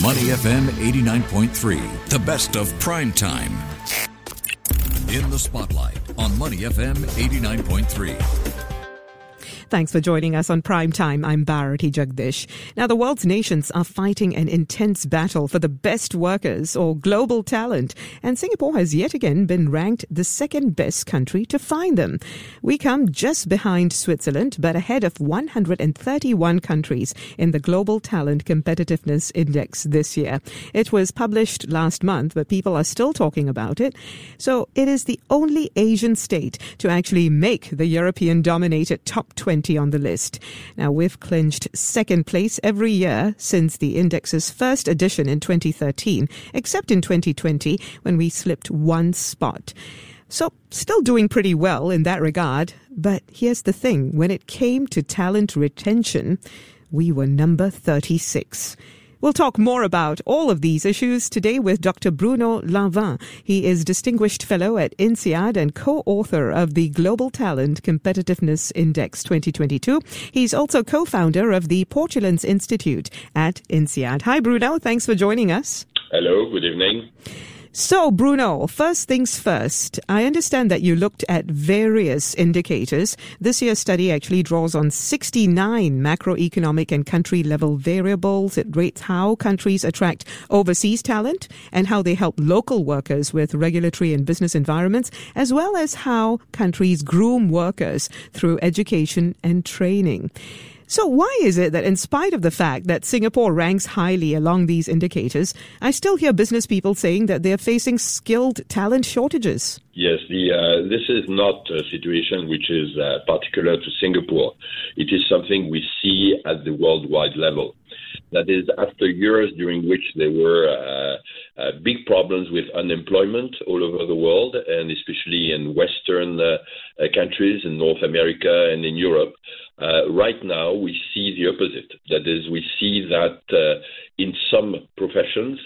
Money FM 89.3, the best of prime time. In the spotlight on Money FM 89.3. Thanks for joining us on Prime Time. I'm Bharati Jagdish. Now, the world's nations are fighting an intense battle for the best workers or global talent, and Singapore has yet again been ranked the second best country to find them. We come just behind Switzerland, but ahead of 131 countries in the Global Talent Competitiveness Index this year. It was published last month, but people are still talking about it. So it is the only Asian state to actually make the European dominated top 20 on the list. Now, we've clinched second place every year since the index's first edition in 2013, except in 2020 when we slipped one spot. So, still doing pretty well in that regard. But here's the thing when it came to talent retention, we were number 36. We'll talk more about all of these issues today with Dr. Bruno Lanvin. He is Distinguished Fellow at INSEAD and co-author of the Global Talent Competitiveness Index 2022. He's also co-founder of the Portulans Institute at INSEAD. Hi, Bruno. Thanks for joining us. Hello. Good evening. So, Bruno, first things first. I understand that you looked at various indicators. This year's study actually draws on 69 macroeconomic and country level variables. It rates how countries attract overseas talent and how they help local workers with regulatory and business environments, as well as how countries groom workers through education and training. So why is it that in spite of the fact that Singapore ranks highly along these indicators, I still hear business people saying that they're facing skilled talent shortages? Yes, the, uh, this is not a situation which is uh, particular to Singapore. It is something we see at the worldwide level. That is, after years during which there were uh, uh, big problems with unemployment all over the world, and especially in Western uh, uh countries, in North America and in Europe, uh, right now we see the opposite. That is, we see that in some professions,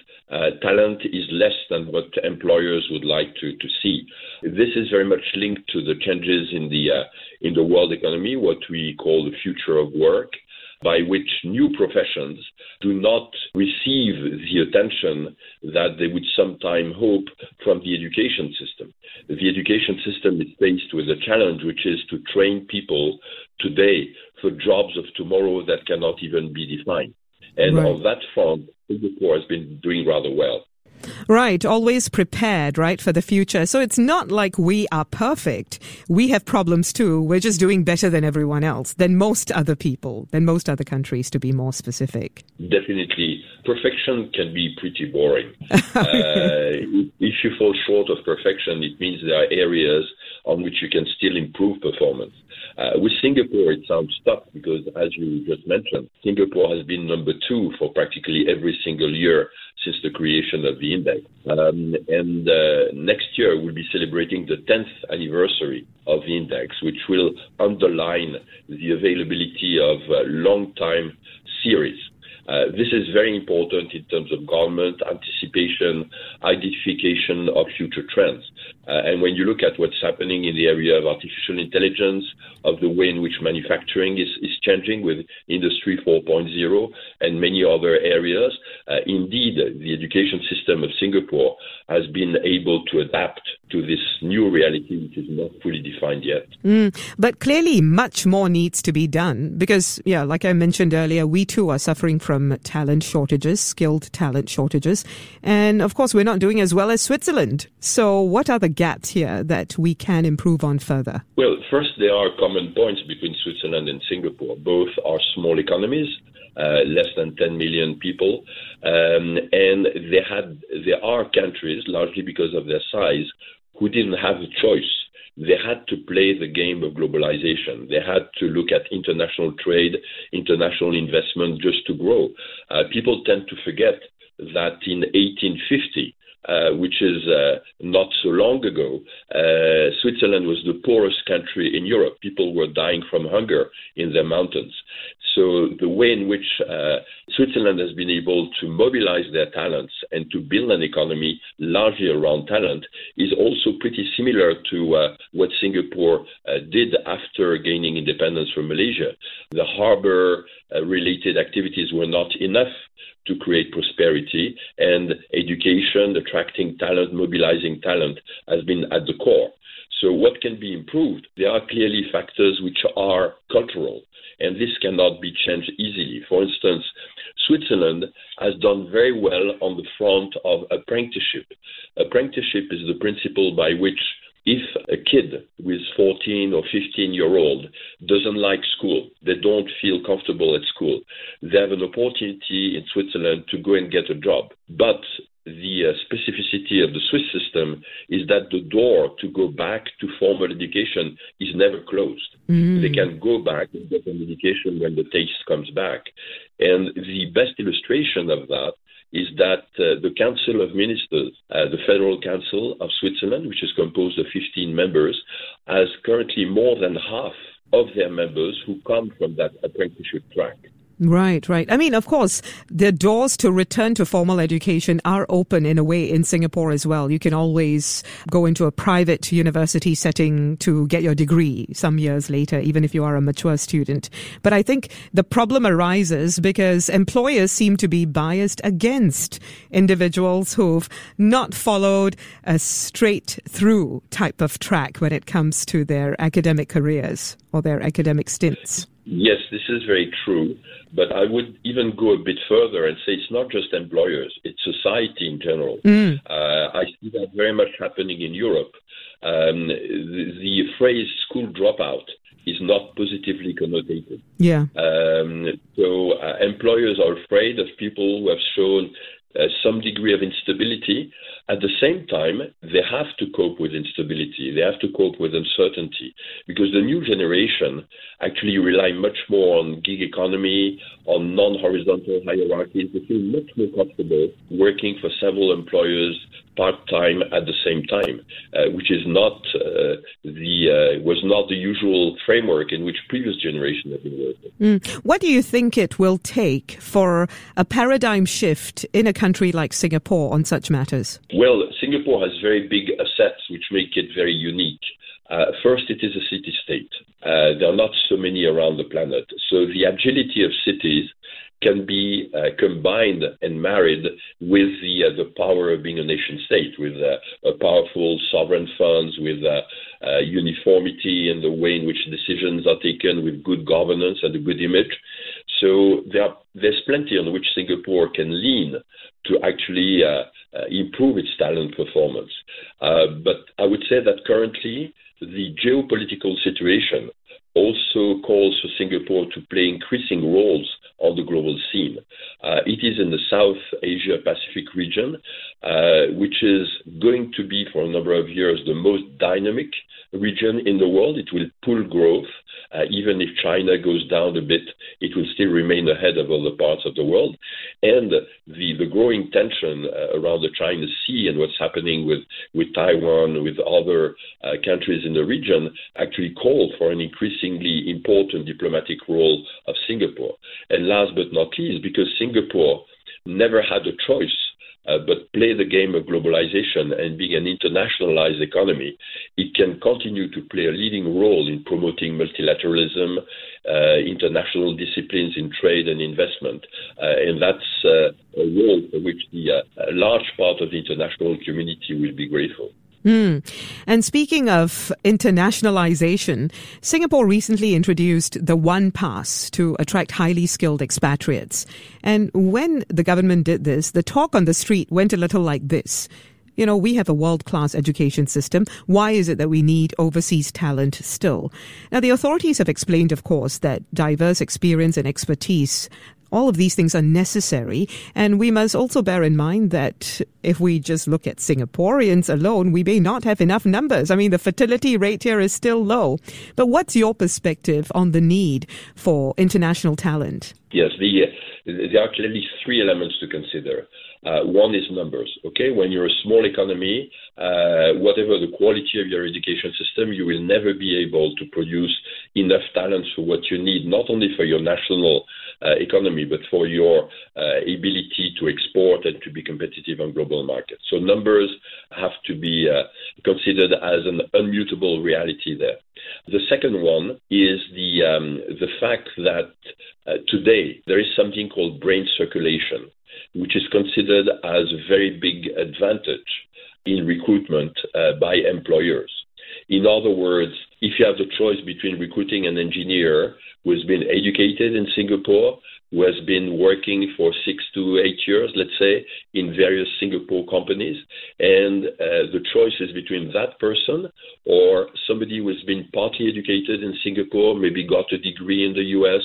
talent is less than what employers would like to, to see. This is very much linked to the changes in the in the world economy, what we call the future of work by which new professions do not receive the attention that they would sometime hope from the education system. The education system is faced with a challenge, which is to train people today for jobs of tomorrow that cannot even be defined. And right. on that front, Singapore has been doing rather well. Right, always prepared, right, for the future. So it's not like we are perfect. We have problems too. We're just doing better than everyone else, than most other people, than most other countries, to be more specific. Definitely. Perfection can be pretty boring. uh, if you fall short of perfection, it means there are areas on which you can still improve performance. Uh, with Singapore, it sounds tough because, as you just mentioned, Singapore has been number two for practically every single year since the creation of the index. Um, and uh, next year, we'll be celebrating the 10th anniversary of the index, which will underline the availability of uh, long-time series. Uh, this is very important in terms of government anticipation, identification of future trends. Uh, and when you look at what's happening in the area of artificial intelligence, of the way in which manufacturing is, is changing with Industry 4.0 and many other areas, uh, indeed, the education system of Singapore has been able to adapt to this new reality, which is not fully defined yet. Mm, but clearly, much more needs to be done because, yeah, like I mentioned earlier, we too are suffering from talent shortages, skilled talent shortages. And of course, we're not doing as well as Switzerland. So, what are the gaps here that we can improve on further? Well, first, there are common points between Switzerland and Singapore. Both are small economies. Uh, less than 10 million people, um, and they had there are countries largely because of their size who didn't have a choice they had to play the game of globalization. They had to look at international trade, international investment just to grow. Uh, people tend to forget that in 1850, uh, which is uh, not so long ago, uh, Switzerland was the poorest country in Europe. People were dying from hunger in their mountains. So the way in which uh, Switzerland has been able to mobilize their talents and to build an economy largely around talent is also pretty similar to uh, what Singapore did after gaining independence from Malaysia. The harbor Uh, related activities were not enough to create prosperity, and education, attracting talent, mobilizing talent has been at the core. So, what can be improved? There are clearly factors which are cultural, and this cannot be changed easily. For instance, Switzerland has done very well on the front of apprenticeship. Apprenticeship is the principle by which if a kid with 14 or 15 year old doesn't like school, they don't feel comfortable at school, they have an opportunity in Switzerland to go and get a job. But the uh, specificity of the Swiss system is that the door to go back to formal education is never closed. Mm. They can go back and get an education when the taste comes back. And the best illustration of that is that uh, the Council of Ministers, uh, the Federal Council of Switzerland, which is composed of 15 members, has currently more than half of their members who come from that apprenticeship track. Right, right. I mean, of course, the doors to return to formal education are open in a way in Singapore as well. You can always go into a private university setting to get your degree some years later, even if you are a mature student. But I think the problem arises because employers seem to be biased against individuals who've not followed a straight through type of track when it comes to their academic careers or their academic stints. Yes, this is very true. But I would even go a bit further and say it's not just employers, it's society in general. Mm. Uh, I see that very much happening in Europe. Um, the, the, phrase school dropout is not positively connotated. Yeah. Um, so uh, employers are afraid of people who have shown uh, some degree of instability. At the same time, they have to cope with instability. They have to cope with uncertainty because the new generation actually rely much more on gig economy, on non-horizontal hierarchies. They feel much more comfortable working for several employers part time at the same time, uh, which is not uh, the uh, was not the usual framework in which previous generations have been working. Mm. What do you think it will take for a paradigm shift in a country like Singapore on such matters? Well, Singapore has very big assets which make it very unique. Uh, first, it is a city state. Uh, there are not so many around the planet. So the agility of cities can be uh, combined and married with the uh, the power of being a nation state, with uh, a powerful sovereign funds, with uh, uniformity in the way in which decisions are taken, with good governance and a good image. So there are, there's plenty on which Singapore can lean to actually uh, Uh, improve its talent performance. Uh, but I would say that currently the geopolitical situation also calls for Singapore to play increasing roles on the global scene. Uh, it is in the South Asia Pacific region, uh, which is going to be for a number of years the most dynamic region in the world. It will pull growth. Uh, even if China goes down a bit, it will still remain ahead of other parts of the world. And the, the growing tension uh, around the China Sea and what's happening with, with Taiwan, with other uh, countries in the region, actually call for an increasingly important diplomatic role of Singapore. And last but not least, because Singapore never had a choice uh, but play the game of globalization and being an internationalized economy, it can continue to play a leading role in promoting multilateralism, uh, international disciplines in trade and investment. Uh, and that's uh, a role for which the uh, large part of the international community will be grateful. Mm. And speaking of internationalization, Singapore recently introduced the One Pass to attract highly skilled expatriates. And when the government did this, the talk on the street went a little like this. You know, we have a world class education system. Why is it that we need overseas talent still? Now, the authorities have explained, of course, that diverse experience and expertise all of these things are necessary. And we must also bear in mind that if we just look at Singaporeans alone, we may not have enough numbers. I mean, the fertility rate here is still low. But what's your perspective on the need for international talent? Yes, the, there are clearly three elements to consider. Uh, one is numbers. Okay, when you're a small economy, uh, whatever the quality of your education system, you will never be able to produce enough talents for what you need, not only for your national uh, economy, but for your uh, ability to export and to be competitive on global markets. So numbers have to be uh, considered as an unmutable reality there. The second one is the um, the fact that uh, today there is something called brain circulation, which is considered as a very big advantage in recruitment uh, by employers. In other words, if you have the choice between recruiting an engineer who has been educated in Singapore who has been working for six to eight years, let's say, in various Singapore companies. And uh, the choice is between that person or somebody who has been partly educated in Singapore, maybe got a degree in the US,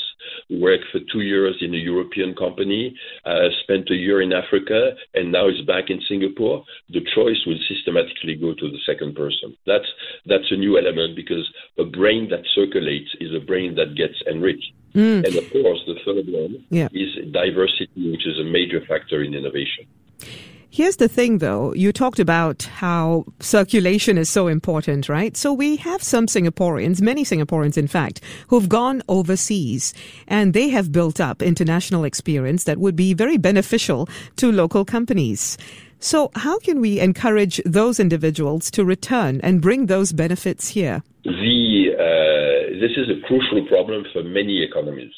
worked for two years in a European company, uh, spent a year in Africa, and now is back in Singapore. The choice will systematically go to the second person. That's, that's a new element because a brain that circulates is a brain that gets enriched. Mm. And of course, the third one yeah. is diversity, which is a major factor in innovation. Here's the thing though, you talked about how circulation is so important, right? So we have some Singaporeans, many Singaporeans in fact, who've gone overseas and they have built up international experience that would be very beneficial to local companies. So how can we encourage those individuals to return and bring those benefits here? The uh this is a crucial problem for many economies.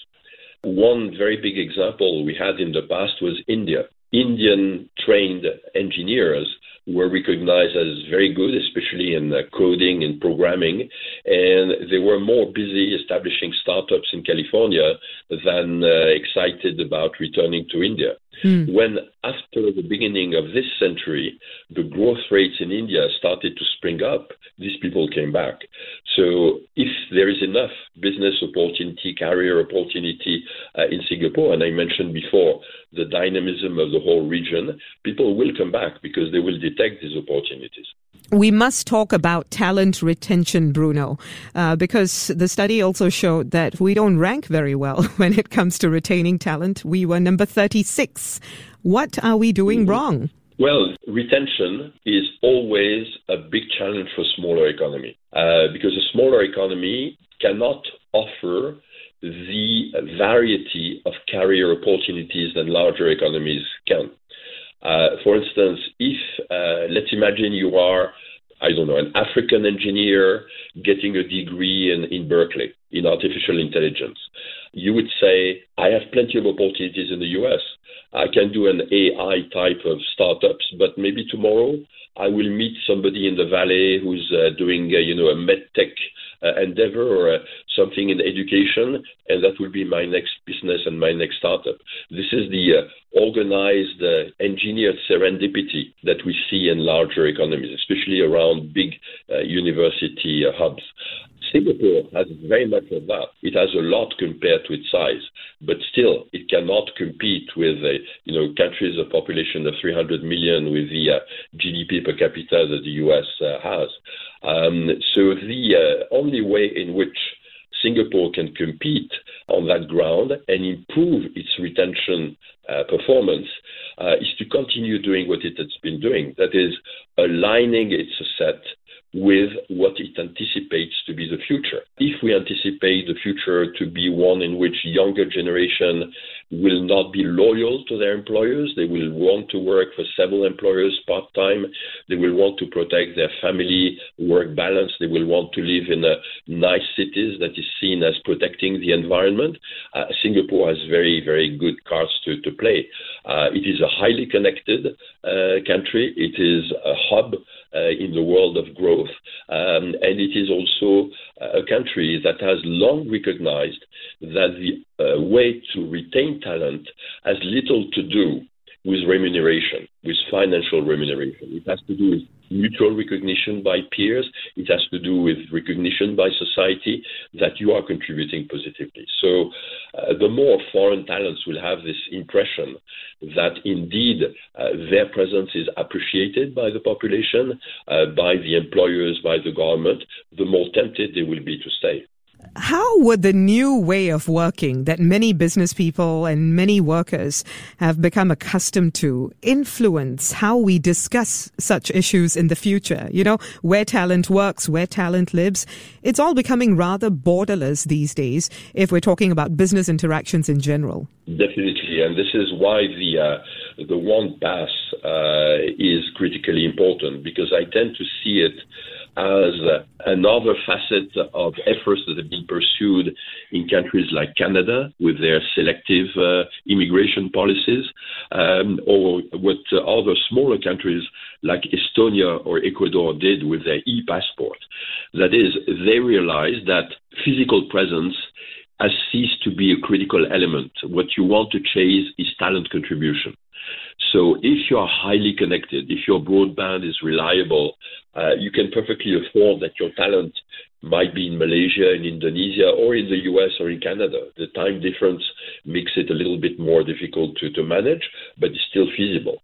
One very big example we had in the past was India. Indian trained engineers were recognized as very good, especially in uh, coding and programming, and they were more busy establishing startups in California than uh, excited about returning to India. Mm. When, after the beginning of this century, the growth rates in India started to spring up, these people came back. So, if there is enough business opportunity, career opportunity uh, in Singapore, and I mentioned before the dynamism of the whole region, people will come back because they will detect these opportunities. We must talk about talent retention, Bruno, uh, because the study also showed that we don't rank very well when it comes to retaining talent. We were number 36. What are we doing mm-hmm. wrong? Well, retention is always a big challenge for smaller economy uh, because a smaller economy cannot offer the variety of career opportunities that larger economies can. Uh, for instance, if uh, let's imagine you are, I don't know, an African engineer getting a degree in, in Berkeley in artificial intelligence, you would say, I have plenty of opportunities in the US. I can do an AI type of startups, but maybe tomorrow I will meet somebody in the valley who's uh, doing, uh, you know, a medtech uh, endeavor or uh, something in education, and that will be my next business and my next startup. This is the uh, organized, uh, engineered serendipity that we see in larger economies, especially around big university hubs. Singapore has very much of that. It has a lot compared to its size, but still, it cannot compete with uh, you know countries of population of 300 million with the uh, GDP per capita that the US uh, has. Um, so the uh, only way in which Singapore can compete on that ground and improve its retention uh, performance uh, is to continue doing what it has been doing. That is, aligning its set with what it anticipates to be the future. If we anticipate the future to be one in which younger generation will not be loyal to their employers, they will want to work for several employers part time, they will want to protect their family work balance, they will want to live in a nice cities that is seen as protecting the environment. Uh, Singapore has very, very good cards to, to play. Uh, it is a highly connected uh, country, it is a hub uh, in the world of growth. Um, and it is also a country that has long recognized that the uh, way to retain talent has little to do with remuneration, with financial remuneration. It has to do with mutual recognition by peers. It has to do with recognition by society that you are contributing positively. So, uh, the more foreign talents will have this impression that indeed uh, their presence is appreciated by the population, uh, by the employers, by the government, the more tempted they will be to stay. How would the new way of working that many business people and many workers have become accustomed to influence how we discuss such issues in the future? You know, where talent works, where talent lives. It's all becoming rather borderless these days if we're talking about business interactions in general. Definitely. And this is why the, uh, the one pass uh, is critically important because I tend to see it as another facet of efforts that have been pursued in countries like Canada with their selective uh, immigration policies, um, or what other smaller countries like Estonia or Ecuador did with their e passport. That is, they realized that physical presence has ceased to be a critical element. What you want to chase is talent contribution. So if you are highly connected, if your broadband is reliable, uh, you can perfectly afford that your talent might be in Malaysia, in Indonesia, or in the US or in Canada. The time difference makes it a little bit more difficult to, to manage, but it's still feasible.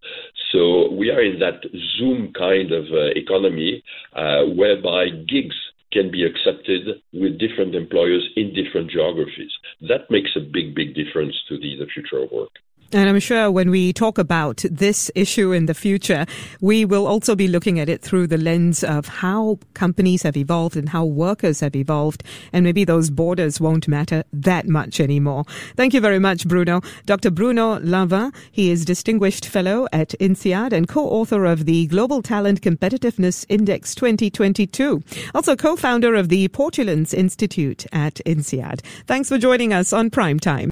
So we are in that Zoom kind of uh, economy uh, whereby gigs can be accepted with different employers in different geographies. That makes a big, big difference to the, the future of work. And I'm sure when we talk about this issue in the future, we will also be looking at it through the lens of how companies have evolved and how workers have evolved. And maybe those borders won't matter that much anymore. Thank you very much, Bruno. Dr. Bruno Lanvin, he is Distinguished Fellow at INSEAD and co-author of the Global Talent Competitiveness Index 2022. Also co-founder of the Portulans Institute at INSEAD. Thanks for joining us on Prime Time.